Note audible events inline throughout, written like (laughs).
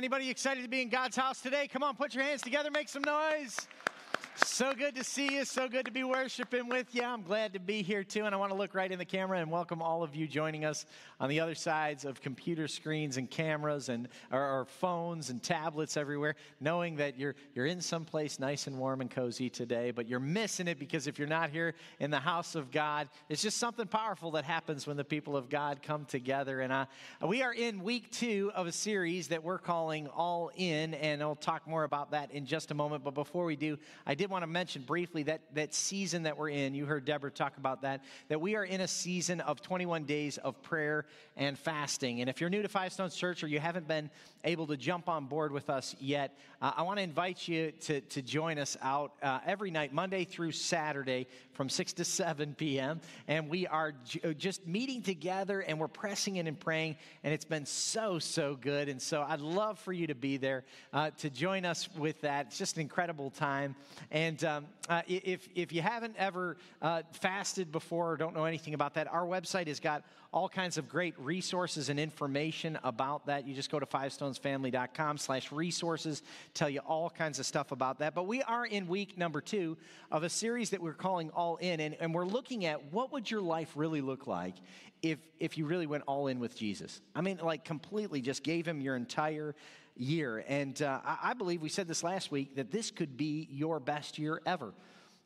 Anybody excited to be in God's house today? Come on, put your hands together, make some noise. So good to see you. So good to be worshiping with you. I'm glad to be here too. And I want to look right in the camera and welcome all of you joining us on the other sides of computer screens and cameras and or, phones and tablets everywhere, knowing that you're, you're in some place nice and warm and cozy today, but you're missing it because if you're not here in the house of God, it's just something powerful that happens when the people of God come together. And uh, we are in week two of a series that we're calling All In, and I'll talk more about that in just a moment. But before we do, I did want to mention briefly that, that season that we're in. You heard Deborah talk about that, that we are in a season of 21 days of prayer and fasting. And if you're new to Five Stones Church or you haven't been able to jump on board with us yet, uh, I want to invite you to, to join us out uh, every night, Monday through Saturday, from 6 to 7 p.m. And we are j- uh, just meeting together and we're pressing in and praying. And it's been so, so good. And so I'd love for you to be there uh, to join us with that. It's just an incredible time. And um, uh, if, if you haven't ever uh, fasted before or don't know anything about that, our website has got all kinds of great resources and information about that. You just go to fivestonesfamily.com slash resources, tell you all kinds of stuff about that. But we are in week number two of a series that we're calling All In, and, and we're looking at what would your life really look like if, if you really went all in with Jesus. I mean, like completely just gave him your entire year. And uh, I, I believe we said this last week that this could be your best year ever.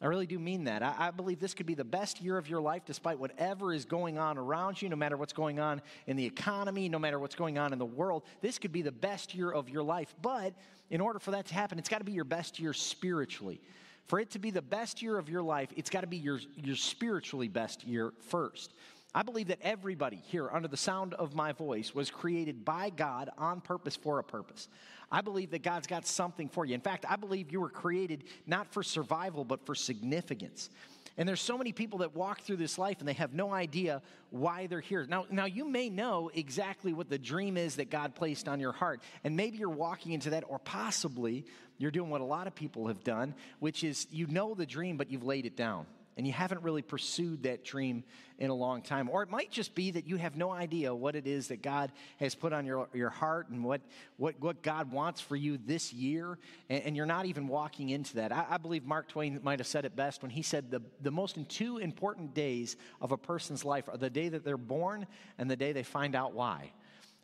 I really do mean that. I, I, believe this could be the best year of your life despite whatever is going on around you, no matter what's going on in the economy, no matter what's going on in the world. This could be the best year of your life. But in order for that to happen, it's got to be your best year spiritually. For it to be the best year of your life, it's got to be your, your spiritually best year first. I believe that everybody here, under the sound of my voice, was created by God on purpose for a purpose. I believe that God's got something for you. In fact, I believe you were created not for survival, but for significance. And there's so many people that walk through this life and they have no idea why they're here. Now, now you may know exactly what the dream is that God placed on your heart. And maybe you're walking into that, or possibly you're doing what a lot of people have done, which is you know the dream, but you've laid it down and you haven't really pursued that dream in a long time. Or it might just be that you have no idea what it is that God has put on your, your heart and what, what, what God wants for you this year, and, and you're not even walking into that. I, I, believe Mark Twain might have said it best when he said the, the most two important days of a person's life are the day that they're born and the day they find out why.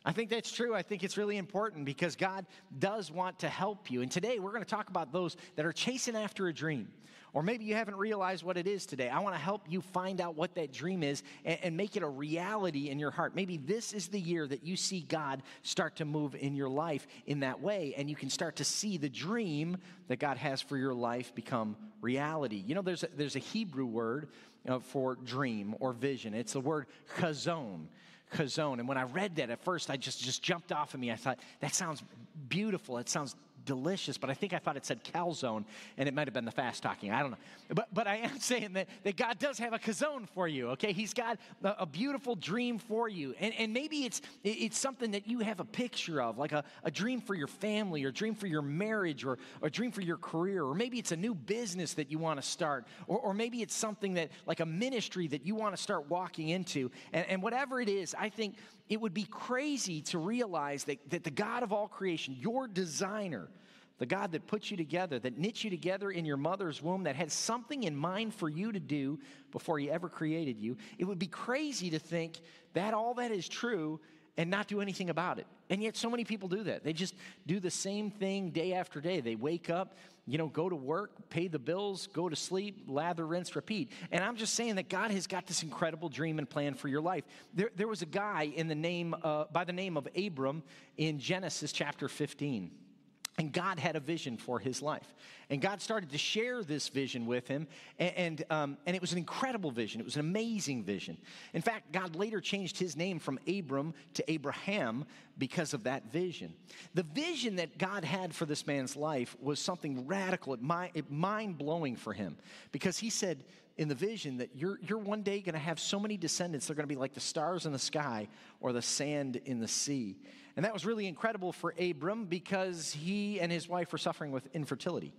I think that's true. I think it's really important because God does want to help you. And today we're going to talk about those that are chasing after a dream. Or maybe you haven't realized what it is today. I want to help you find out what that dream is and, and, make it a reality in your heart. Maybe this is the year that you see God start to move in your life in that way, and you can start to see the dream that God has for your life become reality. You know, there's a, there's a Hebrew word know, for dream or vision, it's the word chazon. Chazon. And when I read that at first, I just, just jumped off of me. I thought, that sounds beautiful. It sounds delicious, but I think I thought it said calzone, and it might have been the fast talking. I don't know. But, but I am (laughs) saying that, that God does have a kazone for you, okay? He's got a, a beautiful dream for you. And, and maybe it's, it's something that you have a picture of, like a, a dream for your family, or a dream for your marriage, or, or a dream for your career, or maybe it's a new business that you want to start, or, or maybe it's something that, like a ministry that you want to start walking into. And, and whatever it is, I think it would be crazy to realize that, that the God of all creation, your designer, the God that put you together, that knit you together in your mother's womb, that had something in mind for you to do before he ever created you, it would be crazy to think that all that is true and not do anything about it. And yet, so many people do that. They just do the same thing day after day. They wake up, you know, go to work, pay the bills, go to sleep, lather, rinse, repeat. And I'm just saying that God has got this incredible dream and plan for your life. There, there was a guy in the name, uh, by the name of Abram in Genesis chapter 15. And God had a vision for his life. And God started to share this vision with him. And, and, um, and, it was an incredible vision. It was an amazing vision. In fact, God later changed his name from Abram to Abraham because of that vision. The vision that God had for this man's life was something radical, mind blowing for him. Because he said in the vision that you're, you're one day going to have so many descendants, they're going to be like the stars in the sky or the sand in the sea. And that was really incredible for Abram because he and his wife were suffering with infertility.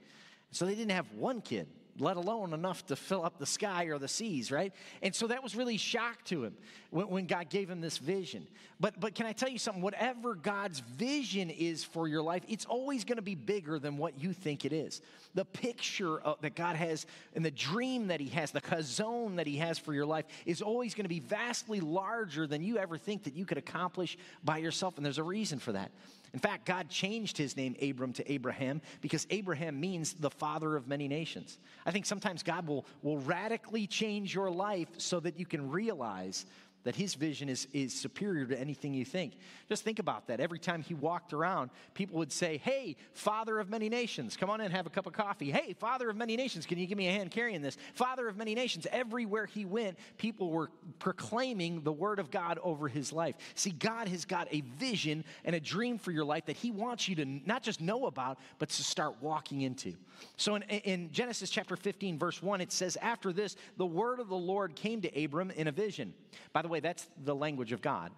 So they didn't have one kid, let alone enough to fill up the sky or the seas, right? And so that was really shock to him when, when God gave him this vision. But, but can I tell you something? Whatever God's vision is for your life, it's always going to be bigger than what you think it is. The picture of, that God has and the dream that He has, the chazon that He has for your life, is always going to be vastly larger than you ever think that you could accomplish by yourself. And there's a reason for that. In fact, God changed his name Abram to Abraham because Abraham means the father of many nations. I think sometimes God will, will radically change your life so that you can realize that his vision is, is superior to anything you think. Just think about that. Every time he walked around, people would say, Hey, Father of many nations, come on in, have a cup of coffee. Hey, Father of many nations, can you give me a hand carrying this? Father of many nations. Everywhere he went, people were proclaiming the word of God over his life. See, God has got a vision and a dream for your life that he wants you to not just know about, but to start walking into. So in, in Genesis chapter 15, verse 1, it says, After this, the word of the Lord came to Abram in a vision. By the way, that's the language of God.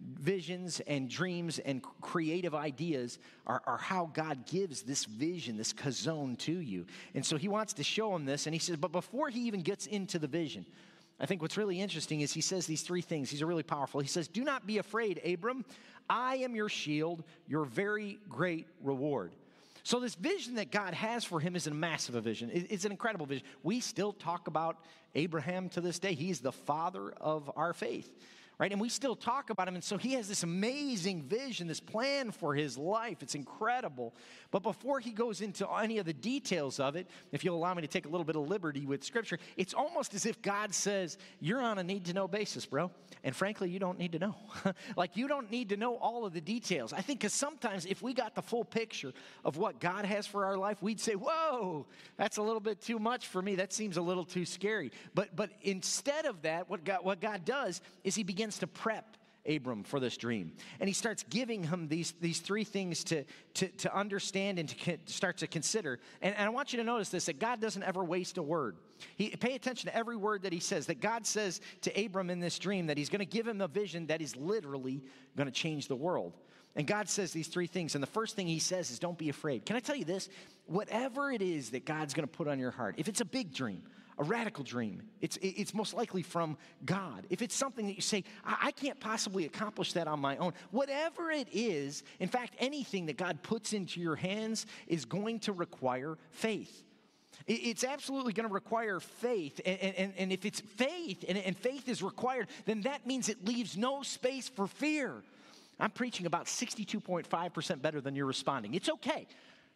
Visions and dreams and creative ideas are, are how God gives this vision, this chazon to you. And so he wants to show him this, and he says, but before he even gets into the vision, I think what's really interesting is he says these three things. Are really powerful. He says, Do not be afraid, Abram. I am your shield, your very great reward. So, this vision that God has for him is a massive vision. It's an incredible vision. We still talk about Abraham to this day. He's the father of our faith right? And we still talk about him. And so he has this amazing vision, this plan for his life. It's incredible. But before he goes into any of the details of it, if you'll allow me to take a little bit of liberty with scripture, it's almost as if God says, You're on a need to know basis, bro. And frankly, you don't need to know. (laughs) like, you don't need to know all of the details. I think because sometimes if we got the full picture of what God has for our life, we'd say, Whoa, that's a little bit too much for me. That seems a little too scary. But, but instead of that, what God, what God does is he begins begins to prep Abram for this dream. And he starts giving him these, these three things to, to, to understand and to start to consider. And, and, I want you to notice this that God doesn't ever waste a word. He, pay attention to every word that he says, that God says to Abram in this dream that he's going to give him a vision that is literally going to change the world. And God says these three things. And the first thing he says is, Don't be afraid. Can I tell you this? Whatever it is that God's going to put on your heart, if it's a big dream, a radical dream. It's, it's most likely from God. If it's something that you say, I, I can't possibly accomplish that on my own, whatever it is, in fact, anything that God puts into your hands is going to require faith. It's absolutely going to require faith. And, and, and if it's faith and, and faith is required, then that means it leaves no space for fear. I'm preaching about 62.5% better than you're responding. It's okay.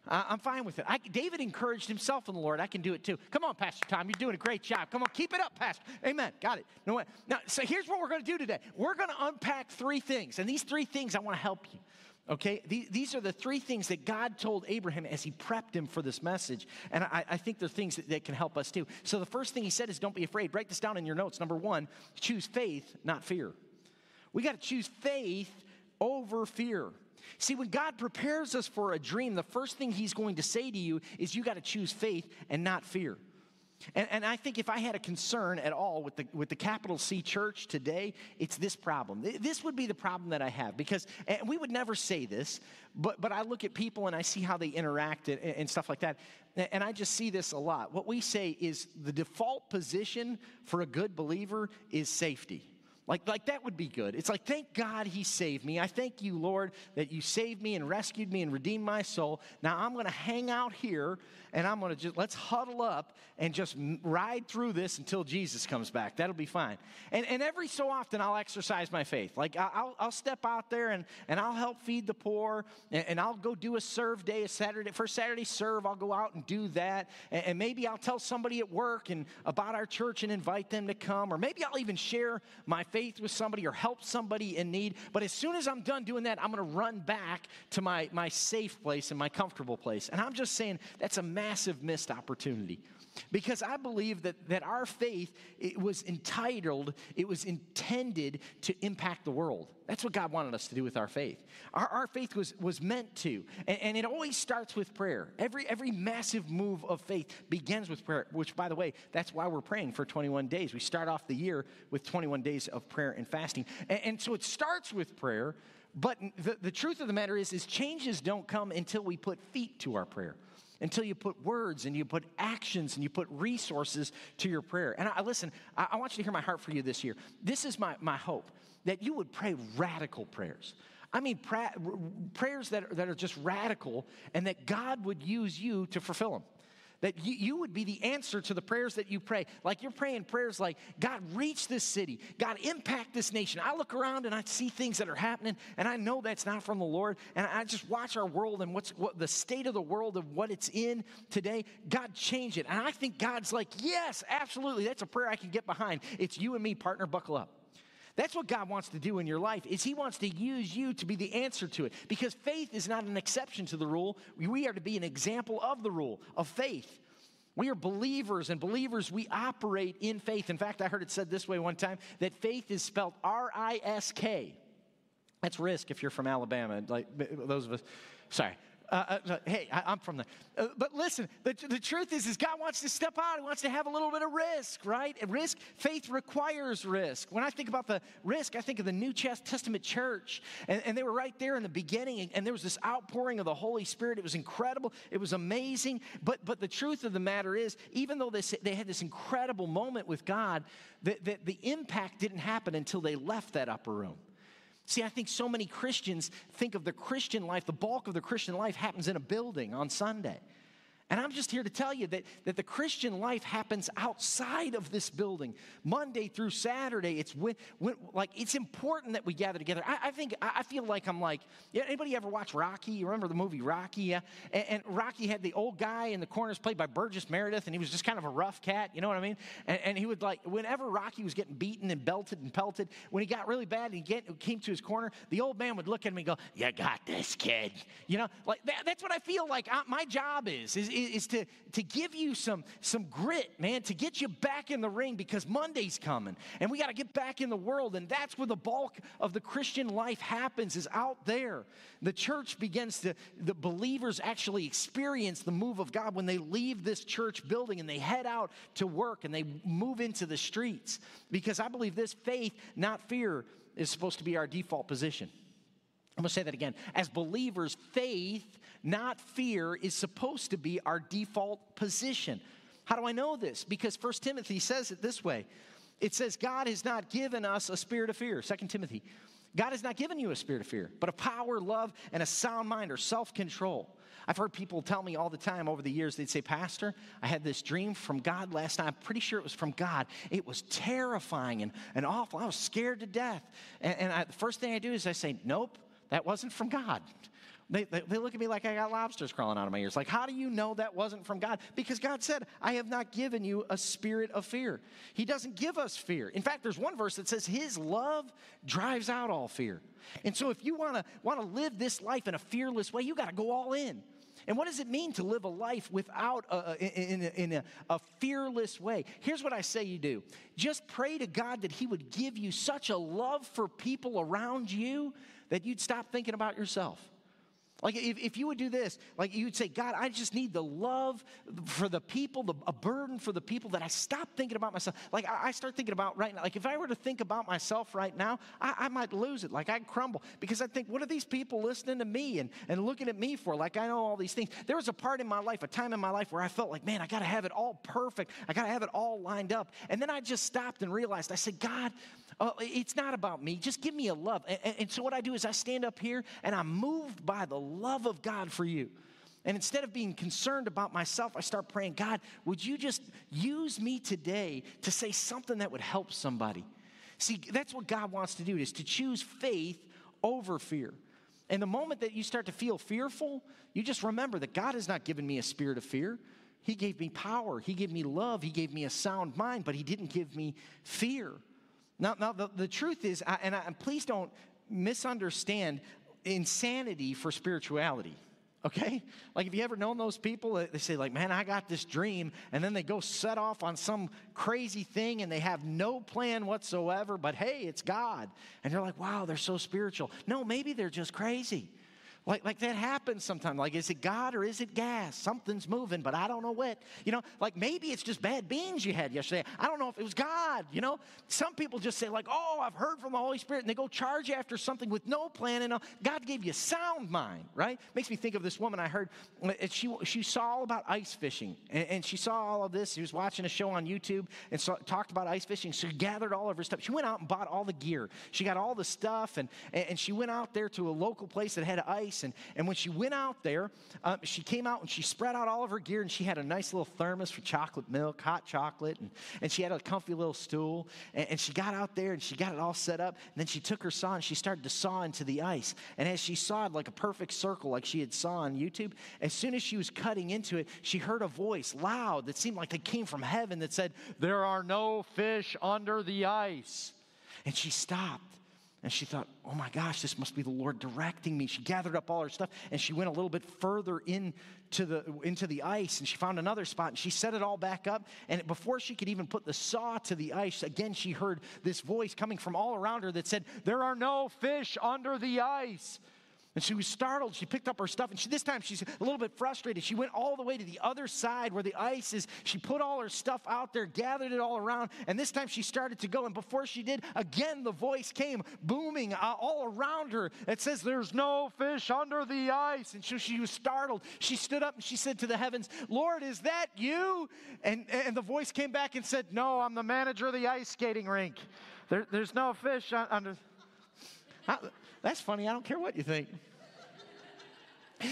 I'm fine with it. I, David encouraged himself in the Lord. I can do it too. Come on, Pastor Tom. You're doing a great job. Come on, keep it up, Pastor. Amen. Got it. No way. Now, so here's what we're going to do today. We're going to unpack three things, and these three things I want to help you. Okay, these, are the three things that God told Abraham as he prepped him for this message. And I, I think they're things that, that can help us too. So the first thing he said is don't be afraid. Write this down in your notes. Number one, choose faith, not fear. We got to choose faith over fear. See, when God prepares us for a dream, the first thing He's going to say to you is you got to choose faith and not fear. And, and, I think if I had a concern at all with the, with the capital C church today, it's this problem. This would be the problem that I have because we would never say this, but, but I look at people and I see how they interact and, and stuff like that. And I just see this a lot. What we say is the default position for a good believer is safety. Like, like that would be good. It's like, thank God he saved me. I thank you, Lord, that you saved me and rescued me and redeemed my soul. Now I'm going to hang out here and I'm going to just, let's huddle up and just ride through this until Jesus comes back. That'll be fine. And, and every so often I'll exercise my faith. Like I'll, I'll step out there and, and I'll help feed the poor and, and I'll go do a serve day, a Saturday, first Saturday serve, I'll go out and do that. And, and maybe I'll tell somebody at work and about our church and invite them to come. Or maybe I'll even share my faith with somebody or help somebody in need. But as soon as I'm done doing that, I'm going to run back to my, my safe place and my comfortable place. And I'm just saying that's a massive missed opportunity. Because I believe that, that our faith it was entitled, it was intended to impact the world. That's what God wanted us to do with our faith. Our, our faith was, was meant to. And, and it always starts with prayer. Every, every massive move of faith begins with prayer, which, by the way, that's why we're praying for 21 days. We start off the year with 21 days of prayer and fasting. And, and so it starts with prayer. But the, the truth of the matter is, is changes don't come until we put feet to our prayer. Until you put words and you put actions and you put resources to your prayer. And I, listen, I, I want you to hear my heart for you this year. This is my, my hope that you would pray radical prayers. I mean, pra- prayers that are, that are just radical and that God would use you to fulfill them that you, you, would be the answer to the prayers that you pray. Like you're praying prayers like, God, reach this city. God, impact this nation. I look around and I see things that are happening, and I know that's not from the Lord. And I just watch our world and what's what the state of the world of what it's in today. God, change it. And I think God's like, yes, absolutely. That's a prayer I can get behind. It's you and me, partner, buckle up. That's what God wants to do in your life is he wants to use you to be the answer to it because faith is not an exception to the rule. We are to be an example of the rule of faith. We are believers, and believers, we operate in faith. In fact, I heard it said this way one time that faith is spelled R I S K. That's risk if you're from Alabama, like those of us. Sorry, uh, uh, hey, I, am from there. Uh, but listen, the, the truth is, is God wants to step out. He wants to have a little bit of risk, right? And risk, faith requires risk. When I think about the risk, I think of the New Testament church. And, and they were right there in the beginning, and, and there was this outpouring of the Holy Spirit. It was incredible. It was amazing. But, but the truth of the matter is, even though they, they had this incredible moment with God, the, the, the impact didn't happen until they left that upper room. See, I think so many Christians think of the Christian life, the bulk of the Christian life happens in a building on Sunday. And I'm just here to tell you that, that the Christian life happens outside of this building, Monday through Saturday. It's when, when like it's important that we gather together. I, I think I feel like I'm like yeah, anybody ever watch Rocky? You remember the movie Rocky? Yeah, and, and, Rocky had the old guy in the corners played by Burgess Meredith, and he was just kind of a rough cat. You know what I mean? And, and he would like whenever Rocky was getting beaten and belted and pelted, when he got really bad and he get, came to his corner, the old man would look at him and go, "You got this, kid." You know, like that, that's what I feel like I, my job is. is is to, to give you some, some grit, man, to get you back in the ring because Monday's coming and we got to get back in the world. And that's where the bulk of the Christian life happens, is out there. The church begins to, the believers actually experience the move of God when they leave this church building and they head out to work and they move into the streets. Because I believe this faith, not fear, is supposed to be our default position. I'm going to say that again. As believers, faith not fear, is supposed to be our default position. How do I know this? Because First Timothy says it this way it says, God has not given us a spirit of fear. Second Timothy. God has not given you a spirit of fear, but a power, love, and a sound mind or self control. I've heard people tell me all the time over the years, they'd say, Pastor, I had this dream from God last night. I'm pretty sure it was from God. It was terrifying and, and awful. I was scared to death. And, and I, the first thing I do is I say, Nope, that wasn't from God. They, they, they, look at me like I got lobsters crawling out of my ears. Like, how do you know that wasn't from God? Because God said, I have not given you a spirit of fear. He doesn't give us fear. In fact, there's one verse that says, His love drives out all fear. And so, if you want to live this life in a fearless way, you got to go all in. And what does it mean to live a life without a, in, a, in a, a fearless way? Here's what I say you do just pray to God that He would give you such a love for people around you that you'd stop thinking about yourself. Like if, if you would do this, like you would say, God, I just need the love for the people, the, a burden for the people that I stop thinking about myself. Like I, I, start thinking about right now, like if I were to think about myself right now, I, I might lose it. Like I'd crumble because I think, what are these people listening to me and, and looking at me for? Like I know all these things. There was a part in my life, a time in my life where I felt like, man, I got to have it all perfect. I got to have it all lined up. And then I just stopped and realized, I said, God, uh, it's not about me. Just give me a love. And, and so what I do is I stand up here and I'm moved by the love of God for you. And instead of being concerned about myself, I start praying, God, would you just use me today to say something that would help somebody? See, that's what God wants to do is to choose faith over fear. And the moment that you start to feel fearful, you just remember that God has not given me a spirit of fear. He gave me power, He gave me love, He gave me a sound mind, but He didn't give me fear. Now, now the, the truth is, I, and, I, and please don't misunderstand insanity for spirituality okay? Like have you ever known those people they say like man i got this dream and then they go set off on some crazy thing and they have no plan whatsoever but hey it's god. And they're like wow they're so spiritual. No maybe they're just crazy Like, like that happens sometimes. Like, is it God or is it gas? Something's moving, but I don't know what. You know, like maybe it's just bad beans you had yesterday. I don't know if it was God. You know, some people just say, like, oh, I've heard from the Holy Spirit, and they go charge after something with no plan. And God gave you a sound mind, right? Makes me think of this woman I heard. Uh, she, she saw all about ice fishing, and, and she saw all of this. She was watching a show on YouTube and saw, talked about ice fishing. So she gathered all of her stuff. She went out and bought all the gear. She got all the stuff, and, and she went out there to a local place that had ice And, and when she went out there, uh, she came out and she spread out all of her gear and she had a nice little thermos for chocolate milk, hot chocolate, and, and she had a comfy little stool. And, and she got out there and she got it all set up. And then she took her saw and she started to saw into the ice. And as she sawed like a perfect circle, like she had saw on YouTube, as soon as she was cutting into it, she heard a voice loud that seemed like it came from heaven that said, There are no fish under the ice. And she stopped and she thought, oh my gosh, this must be the Lord directing me. She gathered up all her stuff and she went a little bit further into the, into the ice and she found another spot and she set it all back up. And before she could even put the saw to the ice, again, she heard this voice coming from all around her that said, There are no fish under the ice. And she was startled. She picked up her stuff, and she, this time she's a little bit frustrated. She went all the way to the other side where the ice is. She put all her stuff out there, gathered it all around, and this time she started to go. And before she did, again the voice came booming uh, all around her. It says, There's no fish under the ice. And so she was startled. She stood up and she said to the heavens, Lord, is that you? And, and the voice came back and said, No, I'm the manager of the ice skating rink. There, there's no fish under. That's funny. I don't care what you think.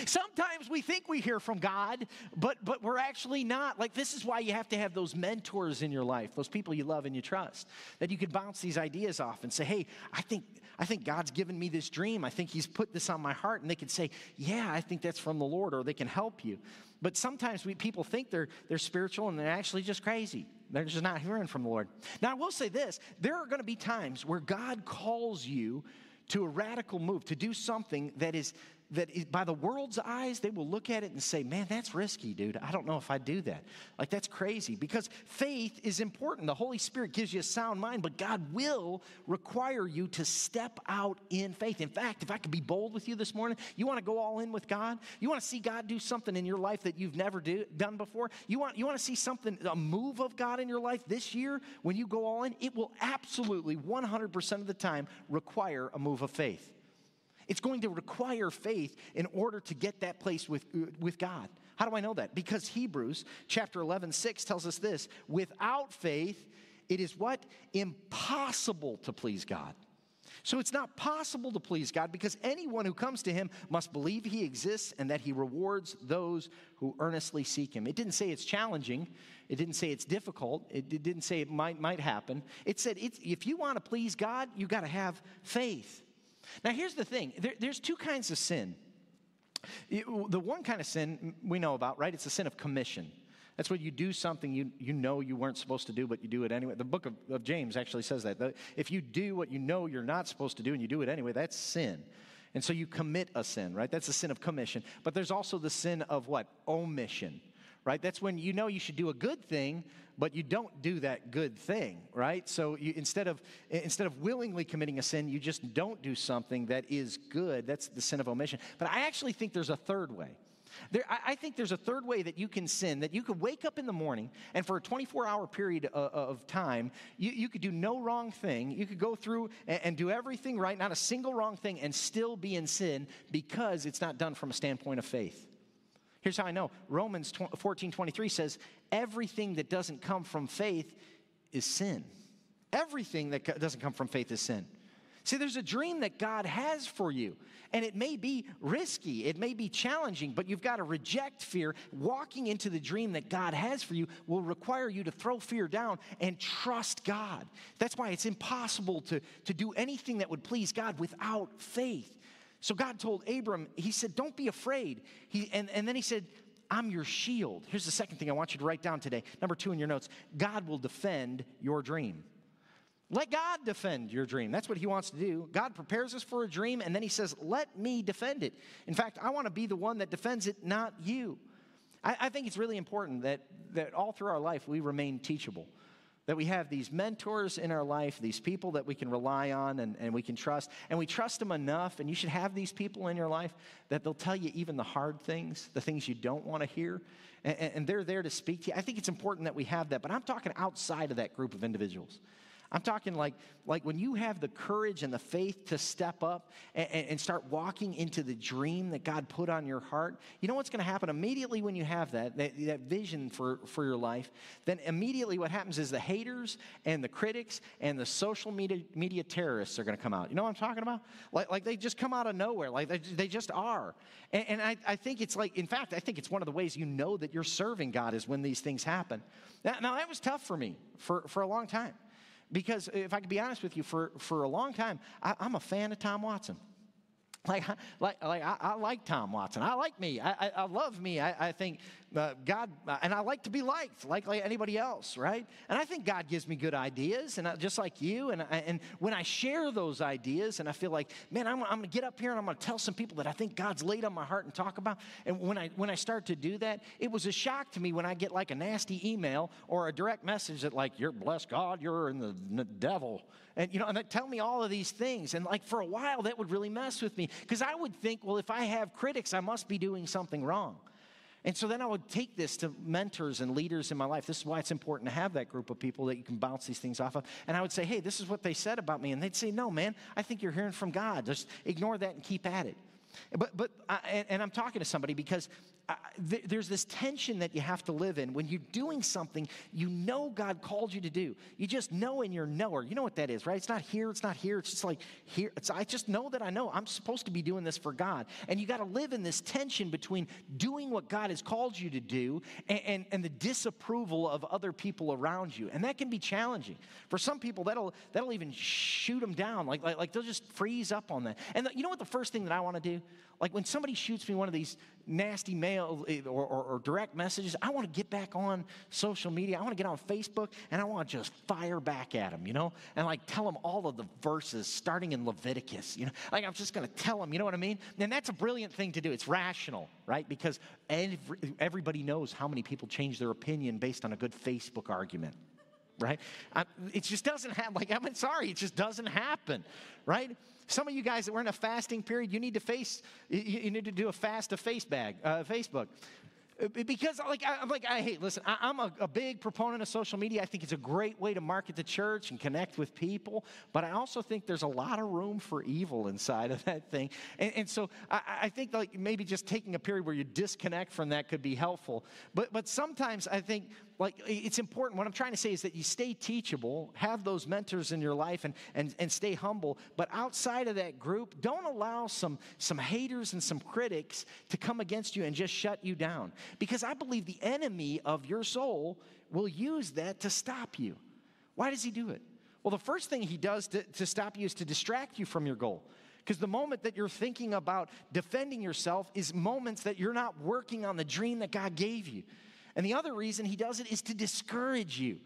Sometimes we think we hear from God, but but we're actually not. Like this is why you have to have those mentors in your life, those people you love and you trust, that you can bounce these ideas off and say, "Hey, I think I think God's given me this dream. I think He's put this on my heart," and they can say, "Yeah, I think that's from the Lord," or they can help you. But sometimes we people think they're they're spiritual and they're actually just crazy. They're just not hearing from the Lord. Now I will say this: there are going to be times where God calls you to a radical move, to do something that is that by the world's eyes, they will look at it and say, Man, that's risky, dude. I don't know if I do that. Like, that's crazy because faith is important. The Holy Spirit gives you a sound mind, but God will require you to step out in faith. In fact, if I could be bold with you this morning, you want to go all in with God? You want to see God do something in your life that you've never do, done before? You want, you want to see something, a move of God in your life this year when you go all in? It will absolutely, 100% of the time, require a move of faith. It's going to require faith in order to get that place with, with God. How do I know that? Because Hebrews chapter 11, 6 tells us this without faith, it is what? Impossible to please God. So it's not possible to please God because anyone who comes to him must believe he exists and that he rewards those who earnestly seek him. It didn't say it's challenging. It didn't say it's difficult. It, didn't say it might, might happen. It said if you want to please God, you got to have faith. Now, here's the thing there, there's two kinds of sin. The one kind of sin we know about, right? It's the sin of commission. That's when you do something you, you know you weren't supposed to do, but you do it anyway. The book of, of James actually says that. If you do what you know you're not supposed to do and you do it anyway, that's sin. And so you commit a sin, right? That's the sin of commission. But there's also the sin of what? Omission, right? That's when you know you should do a good thing, but you don't do that good thing, right? So you, instead of instead of willingly committing a sin, you just don't do something that is good. That's the sin of omission. But I actually think there's a third way. There, I, I think there's a third way that you can sin, that you could wake up in the morning and for a 24 hour period of, of time, you, you, could do no wrong thing. You could go through and, and do everything right, not a single wrong thing, and still be in sin because it's not done from a standpoint of faith. Here's how I know Romans 14 23 says, Everything that doesn't come from faith is sin. Everything that doesn't come from faith is sin. See, there's a dream that God has for you, and it may be risky, it may be challenging, but you've got to reject fear. Walking into the dream that God has for you will require you to throw fear down and trust God. That's why it's impossible to, to do anything that would please God without faith. So God told Abram, He said, Don't be afraid. He, and, and then He said, I'm your shield. Here's the second thing I want you to write down today. Number two in your notes God will defend your dream. Let God defend your dream. That's what He wants to do. God prepares us for a dream, and then He says, Let me defend it. In fact, I want to be the one that defends it, not you. I, I think it's really important that, that all through our life we remain teachable that we have these mentors in our life, these people that we can rely on and, and we can trust, and we trust them enough, and you should have these people in your life that they'll tell you even the hard things, the things you don't want to hear, and, and they're there to speak to you. I think it's important that we have that, but I'm talking outside of that group of individuals. I'm talking like, like when you have the courage and the faith to step up and, and start walking into the dream that God put on your heart, you know what's going to happen immediately when you have that, that, that vision for, for your life? Then immediately what happens is the haters and the critics and the social media, media terrorists are going to come out. You know what I'm talking about? Like, like they just come out of nowhere. Like they, they just are. And, and I, I think it's like, in fact, I think it's one of the ways you know that you're serving God is when these things happen. Now, now that was tough for me for, for a long time. Because if I could be honest with you, for, for a long time, I, I'm a fan of Tom Watson. Like, like, like I, I, like Tom Watson. I like me. I, I, I love me. I, I think uh, God, uh, and I like to be liked, like, like anybody else, right? And I think God gives me good ideas, and I, just like you. And, and when I share those ideas, and I feel like, man, I'm, I'm going to get up here and I'm going to tell some people that I think God's laid on my heart and talk about. And when I when I start to do that, it was a shock to me when I get like a nasty email or a direct message that like, "You're blessed God, you're in the, the devil," and you know, and they tell me all of these things. And like for a while, that would really mess with me because I would think, well, if I have critics, I must be doing something wrong. And so then I would take this to mentors and leaders in my life. This is why it's important to have that group of people that you can bounce these things off of. And I would say, hey, this is what they said about me. And they'd say, no, man, I think you're hearing from God. Just ignore that and keep at it. But, but I, and, I'm talking to somebody because th- there's this tension that you have to live in when you're doing something you know God called you to do. You just know in your knower. You know what that is, right? It's not here, it's not here. It's just like here. I just know that I know I'm supposed to be doing this for God. And you got to live in this tension between doing what God has called you to do and, and, and the disapproval of other people around you. And that can be challenging. For some people, that'll, that'll even shoot them down. Like, like, like they'll just freeze up on that. And the, you know what the first thing that I want to do? Like when somebody shoots me one of these nasty mail eh, or, or, or, direct messages, I want to get back on social media. I want to get on Facebook and I want to just fire back at them, you know, and like tell them all of the verses starting in Leviticus, you know, like I'm just going to tell them, you know what I mean? And that's a brilliant thing to do. It's rational, right? Because every, everybody knows how many people change their opinion based on a good Facebook argument right? I, it just doesn't happen. Like, I'm sorry, it just doesn't happen, right? Some of you guys that were in a fasting period, you need to face, you, need to do a fast to face bag, uh, Facebook. Uh, because like I, am like I hate. Listen, I, am a, a, big proponent of social media. I think it's a great way to market the church and connect with people. But I also think there's a lot of room for evil inside of that thing. And, and so I, I, think like maybe just taking a period where you disconnect from that could be helpful. But but sometimes I think like it's important. What i'm trying to say is that you stay teachable have those mentors in your life and, and, and stay humble. But outside of that group don't allow some, some haters and some critics to come against you and just shut you down. Because i believe the enemy of your soul will use that to stop you. Why does he do it? Well the first thing he does to, to stop you is to distract you from your goal. Because the moment that you're thinking about defending yourself is moments that you're not working on the dream that God gave you. And the other reason he does it is to discourage you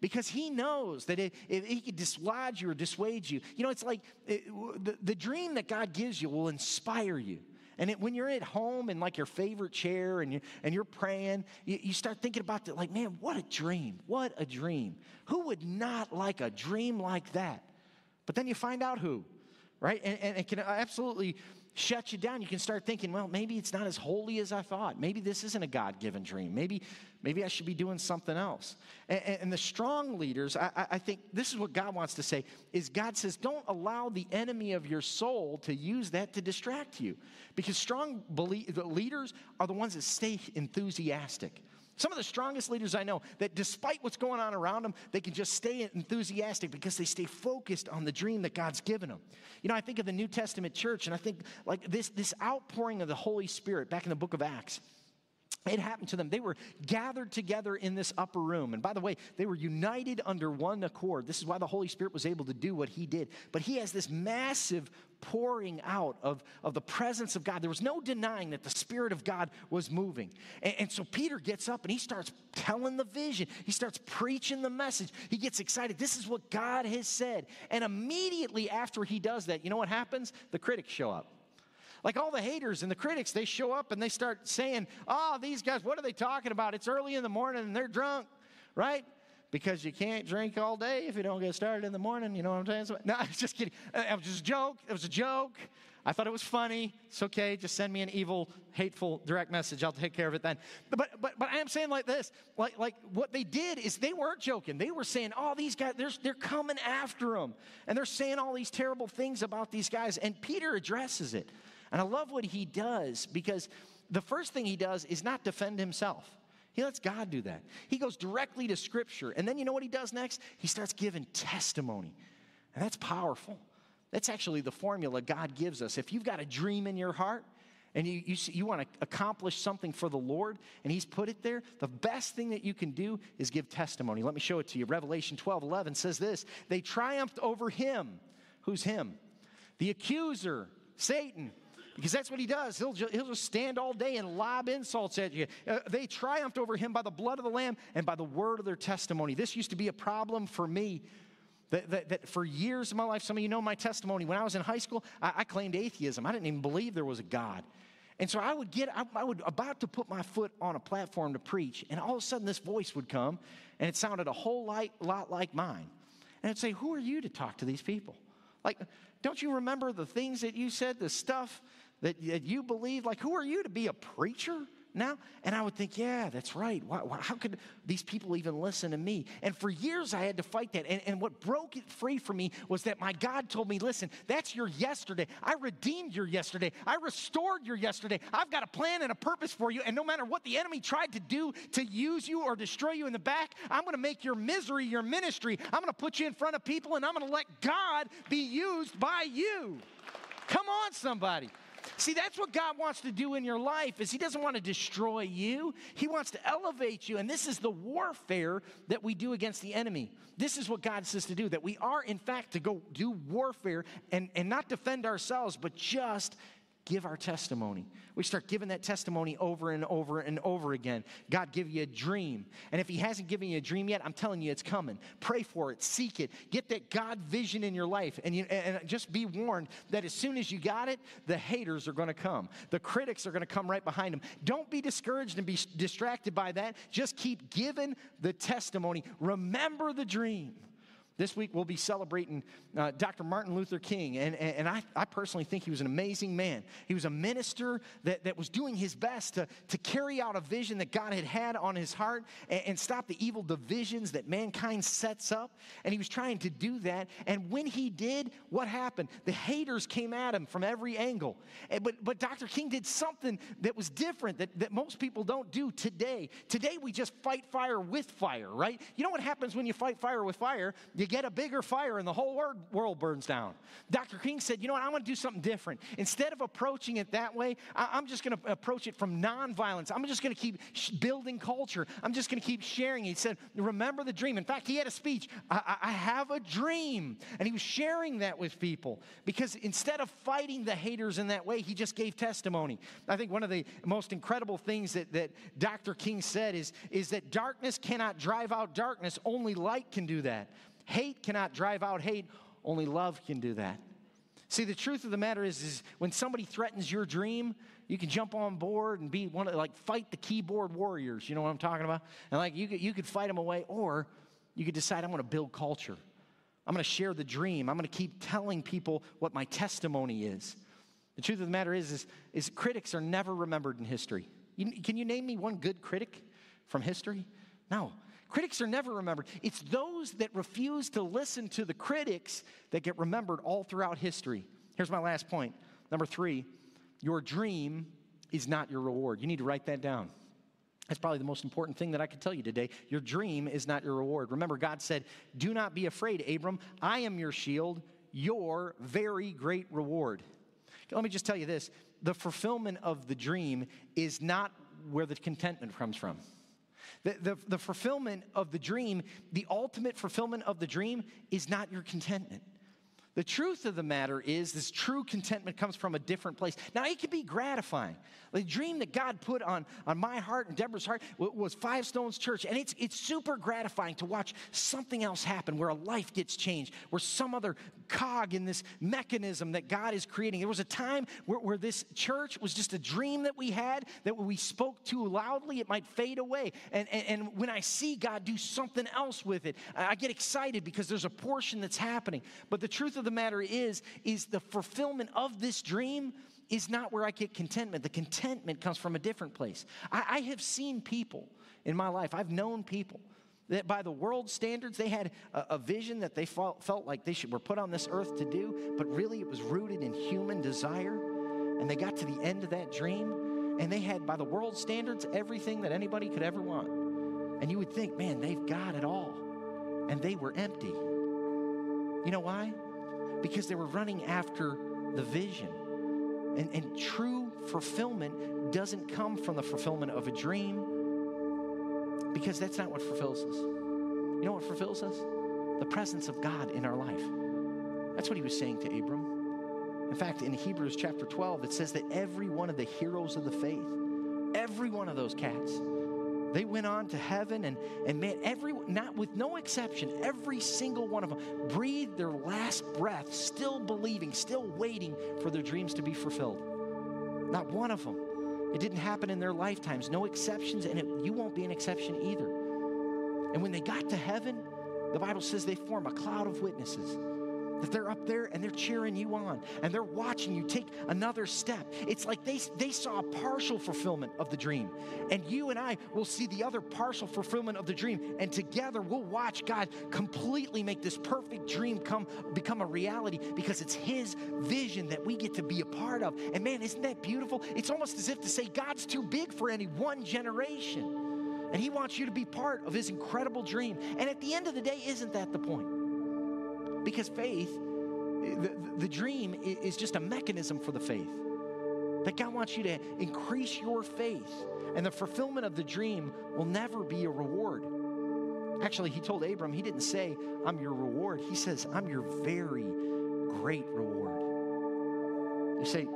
because he knows that if, he could dislodge you or dissuade you, you know, it's like eh, it, the, the dream that God gives you will inspire you. And it, when you're at home in like your favorite chair and, you, and you're praying, you, you start thinking about that, like, man, what a dream. What a dream. Who would not like a dream like that? But then you find out who, right? And, and it can absolutely shuts you down. You can start thinking, well, maybe it's not as holy as I thought. Maybe this isn't a God given dream. Maybe, maybe I should be doing something else. And, and the strong leaders, I, I, think this is what God wants to say, is God says, don't allow the enemy of your soul to use that to distract you. Because strong believe, leaders are the ones that stay enthusiastic. Some of the strongest leaders I know that despite what's going on around them, they can just stay enthusiastic because they stay focused on the dream that God's given them. You know, I think of the New Testament church and I think like this, this outpouring of the Holy Spirit back in the book of Acts it happened to them. They were gathered together in this upper room. And by the way, they were united under one accord. This is why the Holy Spirit was able to do what he did. But he has this massive pouring out of, of the presence of God. There was no denying that the Spirit of God was moving. And, and so Peter gets up and he starts telling the vision, he starts preaching the message. He gets excited. This is what God has said. And immediately after he does that, you know what happens? The critics show up. Like all the haters and the critics, they show up and they start saying, Oh, these guys, what are they talking about? It's early in the morning and they're drunk, right? Because you can't drink all day if you don't get started in the morning. You know what I'm saying? (laughs) No, I was just kidding. Uh, it was just a joke. It was a joke. I thought it was funny. It's okay. Just send me an evil, hateful direct message. I'll take care of it then. But but but I am saying like this, like like what they did is they weren't joking. They were saying, "Oh, these guys, they're they're coming after them," and they're saying all these terrible things about these guys. And Peter addresses it, and I love what he does because the first thing he does is not defend himself. He lets God do that. He goes directly to Scripture. And then you know what he does next? He starts giving testimony. And that's powerful. That's actually the formula God gives us. If you've got a dream in your heart, and you, you, you want to accomplish something for the Lord, and He's put it there, the best thing that you can do is give testimony. Let me show it to you. Revelation 12 11 says this They triumphed over Him. Who's Him? The accuser, Satan because that's what he does. He'll, he'll just stand all day and lob insults at you. Uh, they triumphed over him by the blood of the Lamb and by the word of their testimony. This used to be a problem for me. That, that, that for years of my life, some of you know my testimony. When I was in high school, I, I claimed atheism. I didn't even believe there was a God. And so I would get, I, I would about to put my foot on a platform to preach, and all of a sudden this voice would come, and it sounded a whole lot, lot like mine. And I'd say, Who are you to talk to these people? Like, don't you remember the things that you said, the stuff that, that you believe? Like, who are you to be a preacher? now? And I would think, yeah, that's right. Why, why, how could these people even listen to me? And for years, I had to fight that. And, and what broke it free for me was that my God told me, listen, that's your yesterday. I redeemed your yesterday. I restored your yesterday. I've got a plan and a purpose for you. And no matter what the enemy tried to do to use you or destroy you in the back, I'm going to make your misery your ministry. I'm going to put you in front of people and I'm going to let God be used by you. Come on, somebody. See, that's what God wants to do in your life is he doesn't want to destroy you. He wants to elevate you. And this is the warfare that we do against the enemy. This is what God says to do, that we are in fact to go do warfare and, and not defend ourselves, but just give our testimony. We start giving that testimony over and over and over again. God give you a dream. And if he hasn't given you a dream yet, I'm telling you it's coming. Pray for it, seek it. Get that God vision in your life and, you, and just be warned that as soon as you got it, the haters are going to come. The critics are going to come right behind them. Don't be discouraged and be distracted by that. Just keep giving the testimony. Remember the dream. This week we'll be celebrating uh, Dr. Martin Luther King, and, and, and I, I, personally think he was an amazing man. He was a minister that, that was doing his best to, to carry out a vision that God had had on his heart and, and stop the evil divisions that mankind sets up. And he was trying to do that. And when he did, what happened? The haters came at him from every angle. And, but, but Dr. King did something that was different that, that most people don't do today. Today we just fight fire with fire, right? You know what happens when you fight fire with fire? You get a bigger fire and the whole world burns down. Dr. King said, You know what? I want to do something different. Instead of approaching it that way, I'm just going to approach it from nonviolence. I'm just going to keep building culture. I'm just going to keep sharing. He said, Remember the dream. In fact, he had a speech I, I have a dream. And he was sharing that with people because instead of fighting the haters in that way, he just gave testimony. I think one of the most incredible things that, that Dr. King said is, is that darkness cannot drive out darkness, only light can do that. Hate cannot drive out hate, only love can do that. See, the truth of the matter is, is when somebody threatens your dream, you can jump on board and be one of like fight the keyboard warriors. You know what I'm talking about? And like you could, you could fight them away, or you could decide I'm going to build culture. I'm going to share the dream. I'm going to keep telling people what my testimony is. The truth of the matter is, is, is critics are never remembered in history. You, can you name me one good critic from history? No. Critics are never remembered. It's those that refuse to listen to the critics that get remembered all throughout history. Here's my last point. Number three, your dream is not your reward. You need to write that down. That's probably the most important thing that I could tell you today. Your dream is not your reward. Remember, God said, Do not be afraid, Abram. I am your shield, your very great reward. Let me just tell you this the fulfillment of the dream is not where the contentment comes from. The, the, the fulfillment of the dream, the ultimate fulfillment of the dream is not your contentment. The truth of the matter is, this true contentment comes from a different place. Now, it can be gratifying. The dream that God put on, on my heart and Deborah's heart was Five Stones Church. And it's, it's super gratifying to watch something else happen where a life gets changed, where some other cog in this mechanism that God is creating. There was a time where, where this church was just a dream that we had, that we spoke too loudly, it might fade away. And, and, and when I see God do something else with it, I get excited because there's a portion that's happening. But the truth of the matter is, is the fulfillment of this dream is not where I get contentment. The contentment comes from a different place. I, I have seen people in my life, I've known people that by the world standards, they had a, a vision that they felt, felt like they should, were put on this earth to do, but really it was rooted in human desire. And they got to the end of that dream, and they had, by the world standards, everything that anybody could ever want. And you would think, man, they've got it all. And they were empty. You know why? Because they were running after the vision. And, and true fulfillment doesn't come from the fulfillment of a dream because that's not what fulfills us. You know what fulfills us? The presence of God in our life. That's what he was saying to Abram. In fact, in Hebrews chapter 12, it says that every one of the heroes of the faith, every one of those cats, they went on to heaven, and, and man, every, not with no exception, every single one of them breathed their last breath, still believing, still waiting for their dreams to be fulfilled. Not one of them. It didn't happen in their lifetimes, no exceptions, and it, you won't be an exception either. And when they got to heaven, the Bible says they form a cloud of witnesses that they're up there and they're cheering you on and they're watching you take another step. It's like they, they saw a partial fulfillment of the dream. And you and I will see the other partial fulfillment of the dream. And together we'll watch God completely make this perfect dream come become a reality because it's his vision that we get to be a part of. And man, isn't that beautiful? It's almost as if to say God's too big for any one generation. And he wants you to be part of his incredible dream. And at the end of the day, isn't that the point? Because faith, the, the dream is just a mechanism for the faith. That God wants you to increase your faith, and the fulfillment of the dream will never be a reward. Actually, he told Abram, he didn't say, I'm your reward. He says, I'm your very great reward. You say,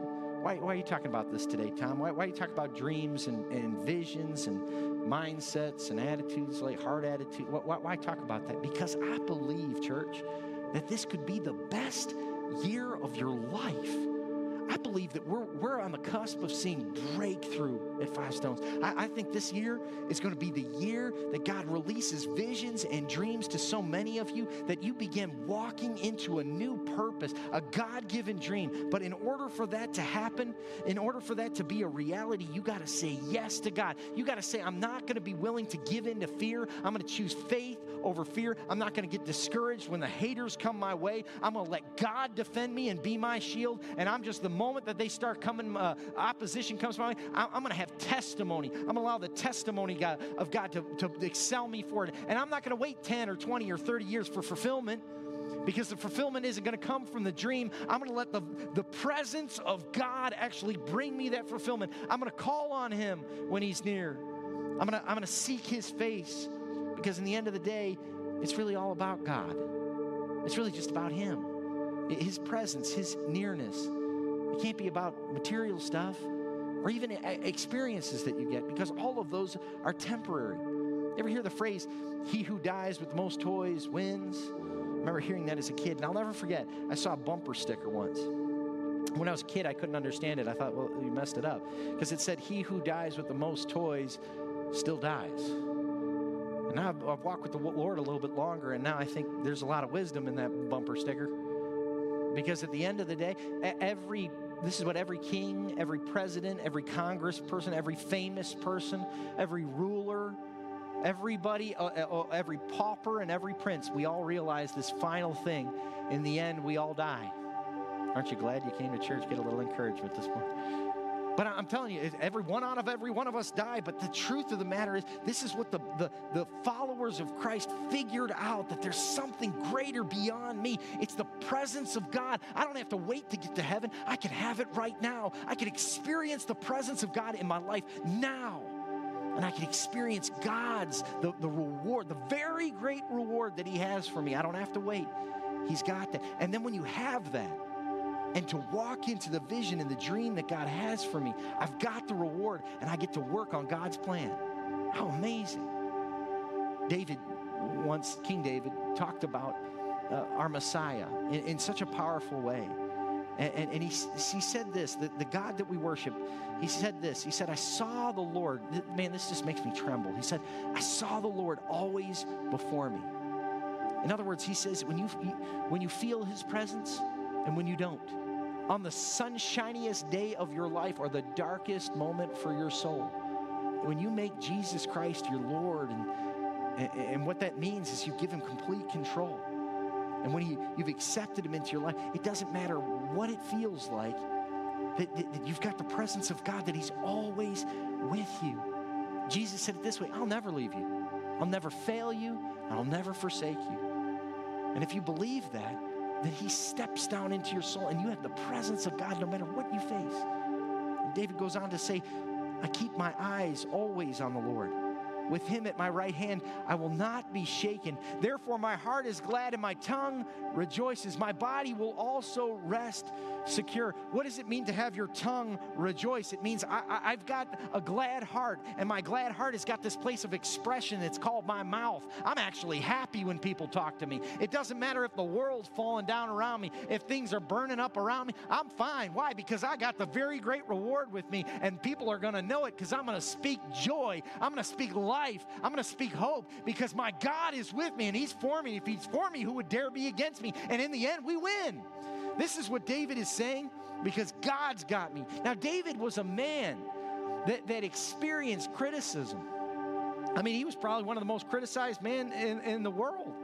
why, why are you talking about this today, Tom? Why, why are you talking about dreams and, and visions and mindsets and attitudes, like heart attitude? Why, why talk about that? Because I believe, church, that this could be the best year of your life. I believe that we're, we're on the cusp of seeing breakthrough at Five Stones. I, I, think this year is going to be the year that God releases visions and dreams to so many of you that you begin walking into a new purpose, a God given dream. But in order for that to happen, in order for that to be a reality, you got to say yes to God. You got to say, I'm not going to be willing to give in to fear. I'm going to choose faith over fear. I'm not going to get discouraged when the haters come my way. I'm going to let God defend me and be my shield. And I'm just the moment that they start coming, uh, opposition comes my way, I'm, going to have testimony. I'm going to allow the testimony God, of God to, to excel me for it. And I'm not going to wait 10 or 20 or 30 years for fulfillment because the fulfillment isn't going to come from the dream. I'm going to let the, the presence of God actually bring me that fulfillment. I'm going to call on Him when He's near. I'm going to, I'm going to seek His face because in the end of the day, it's really all about God. It's really just about Him, His presence, His nearness. It can't be about material stuff or even experiences that you get because all of those are temporary. You ever hear the phrase, he who dies with the most toys wins? I remember hearing that as a kid, and I'll never forget. I saw a bumper sticker once. When I was a kid, I couldn't understand it. I thought, well, you messed it up. Because it said, He who dies with the most toys still dies. And now I've, I've walked with the Lord a little bit longer, and now I think there's a lot of wisdom in that bumper sticker. Because at the end of the day, every this is what every king, every president, every congressperson, every famous person, every ruler, everybody, uh, uh, uh, every pauper, and every prince, we all realize this final thing. In the end, we all die. Aren't you glad you came to church? Get a little encouragement this morning. But I'm telling you, every one out of every one of us die. But the truth of the matter is, this is what the, the, the followers of Christ figured out that there's something greater beyond me. It's the presence of God. I don't have to wait to get to heaven. I can have it right now. I can experience the presence of God in my life now. And I can experience God's, the, the reward, the very great reward that He has for me. I don't have to wait. He's got that. And then when you have that, and to walk into the vision and the dream that God has for me, I've got the reward and I get to work on God's plan. How amazing. David, once, King David, talked about uh, our Messiah in, in, such a powerful way. And, and, and he, he said this the, the God that we worship, he said this. He said, I saw the Lord. Man, this just makes me tremble. He said, I saw the Lord always before me. In other words, he says, when you, when you feel his presence and when you don't, on the sunshiniest day of your life or the darkest moment for your soul, when you make Jesus Christ your Lord and and, what that means is you give him complete control. And when he, you've accepted him into your life, it doesn't matter what it feels like, that, that, that you've got the presence of God, that he's always with you. Jesus said it this way I'll never leave you, I'll never fail you, I'll never forsake you. And if you believe that, then he steps down into your soul and you have the presence of God no matter what you face. And David goes on to say, I keep my eyes always on the Lord with him at my right hand, I will not be shaken. Therefore, my heart is glad and my tongue rejoices. My body will also rest secure. What does it mean to have your tongue rejoice? It means I, have got a glad heart, and my glad heart has got this place of expression. It's called my mouth. I'm actually happy when people talk to me. It doesn't matter if the world's falling down around me, if things are burning up around me. I'm fine. Why? Because I got the very great reward with me, and people are going to know it because I'm going to speak joy. I'm going to speak life. I'm going to speak hope because my God is with me and He's for me. If He's for me, who would dare be against me? And in the end, we win. This is what David is saying because God's got me. Now, David was a man that, that experienced criticism. I mean, he was probably one of the most criticized men in, in the world.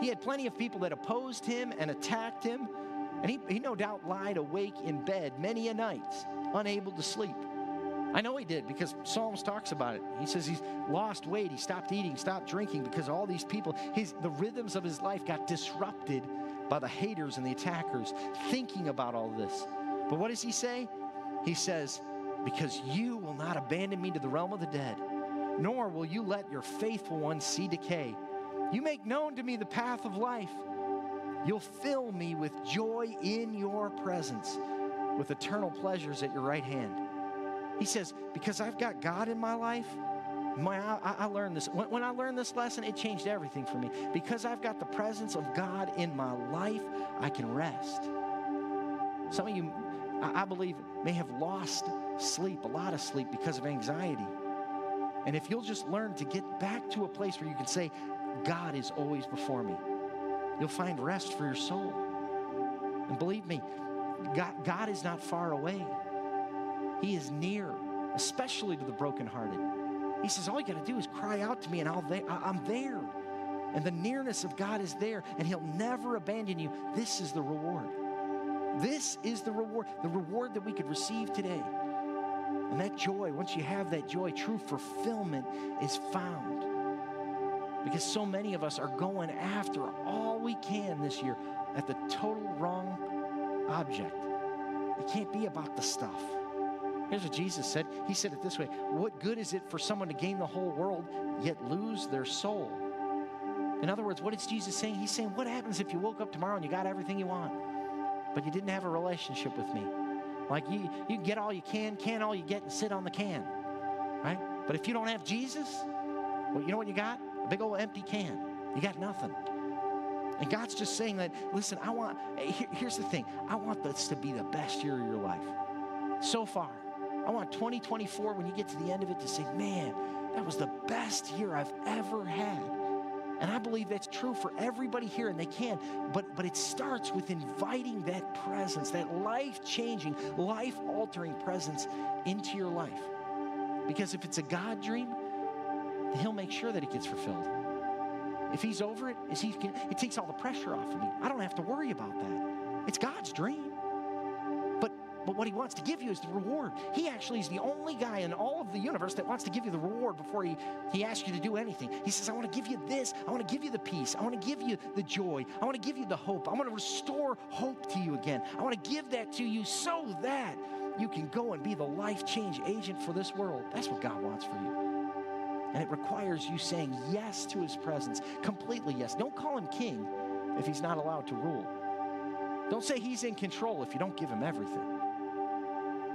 He had plenty of people that opposed him and attacked him. And he, he no doubt lied awake in bed many a night, unable to sleep. I know he did because Psalms talks about it. He says he's lost weight, he stopped eating, stopped drinking because all these people, his the rhythms of his life got disrupted by the haters and the attackers thinking about all this. But what does he say? He says, Because you will not abandon me to the realm of the dead, nor will you let your faithful ones see decay. You make known to me the path of life. You'll fill me with joy in your presence, with eternal pleasures at your right hand. He says, Because I've got God in my life, my, I, I, learned this. When, when I learned this lesson, it changed everything for me. Because I've got the presence of God in my life, I can rest. Some of you, I, I believe, may have lost sleep, a lot of sleep, because of anxiety. And if you'll just learn to get back to a place where you can say, God is always before me, you'll find rest for your soul. And believe me, God, God is not far away. He is near, especially to the brokenhearted. He says, All you got to do is cry out to me, and I'll I'm there. And the nearness of God is there, and He'll never abandon you. This is the reward. This is the reward, the reward that we could receive today. And that joy, once you have that joy, true fulfillment is found. Because so many of us are going after all we can this year at the total wrong object. It can't be about the stuff. Here's what Jesus said He said it this way What good is it for someone to gain the whole world yet lose their soul? In other words, what is Jesus saying? He's saying, What happens if you woke up tomorrow and you got everything you want, but you didn't have a relationship with me? Like you, you get all you can, can all you get, and sit on the can, right? But if you don't have Jesus, well, you know what you got? A big old empty can. You got nothing. And God's just saying that, listen, I want, here, here's the thing I want this to be the best year of your life so far. I want 2024, when you get to the end of it, to say, man, that was the best year I've ever had. And I believe that's true for everybody here, and they can. But, but it starts with inviting that presence, that life changing, life altering presence into your life. Because if it's a God dream, He'll make sure that it gets fulfilled. If He's over it, he it takes all the pressure off of me. I don't have to worry about that. It's God's dream. But what he wants to give you is the reward. He actually is the only guy in all of the universe that wants to give you the reward before he, he asks you to do anything. He says, I want to give you this. I want to give you the peace. I want to give you the joy. I want to give you the hope. I want to restore hope to you again. I want to give that to you so that you can go and be the life change agent for this world. That's what God wants for you. And it requires you saying yes to his presence, completely yes. Don't call him king, if he's not allowed to rule. Don't say he's in control if you don't give him everything.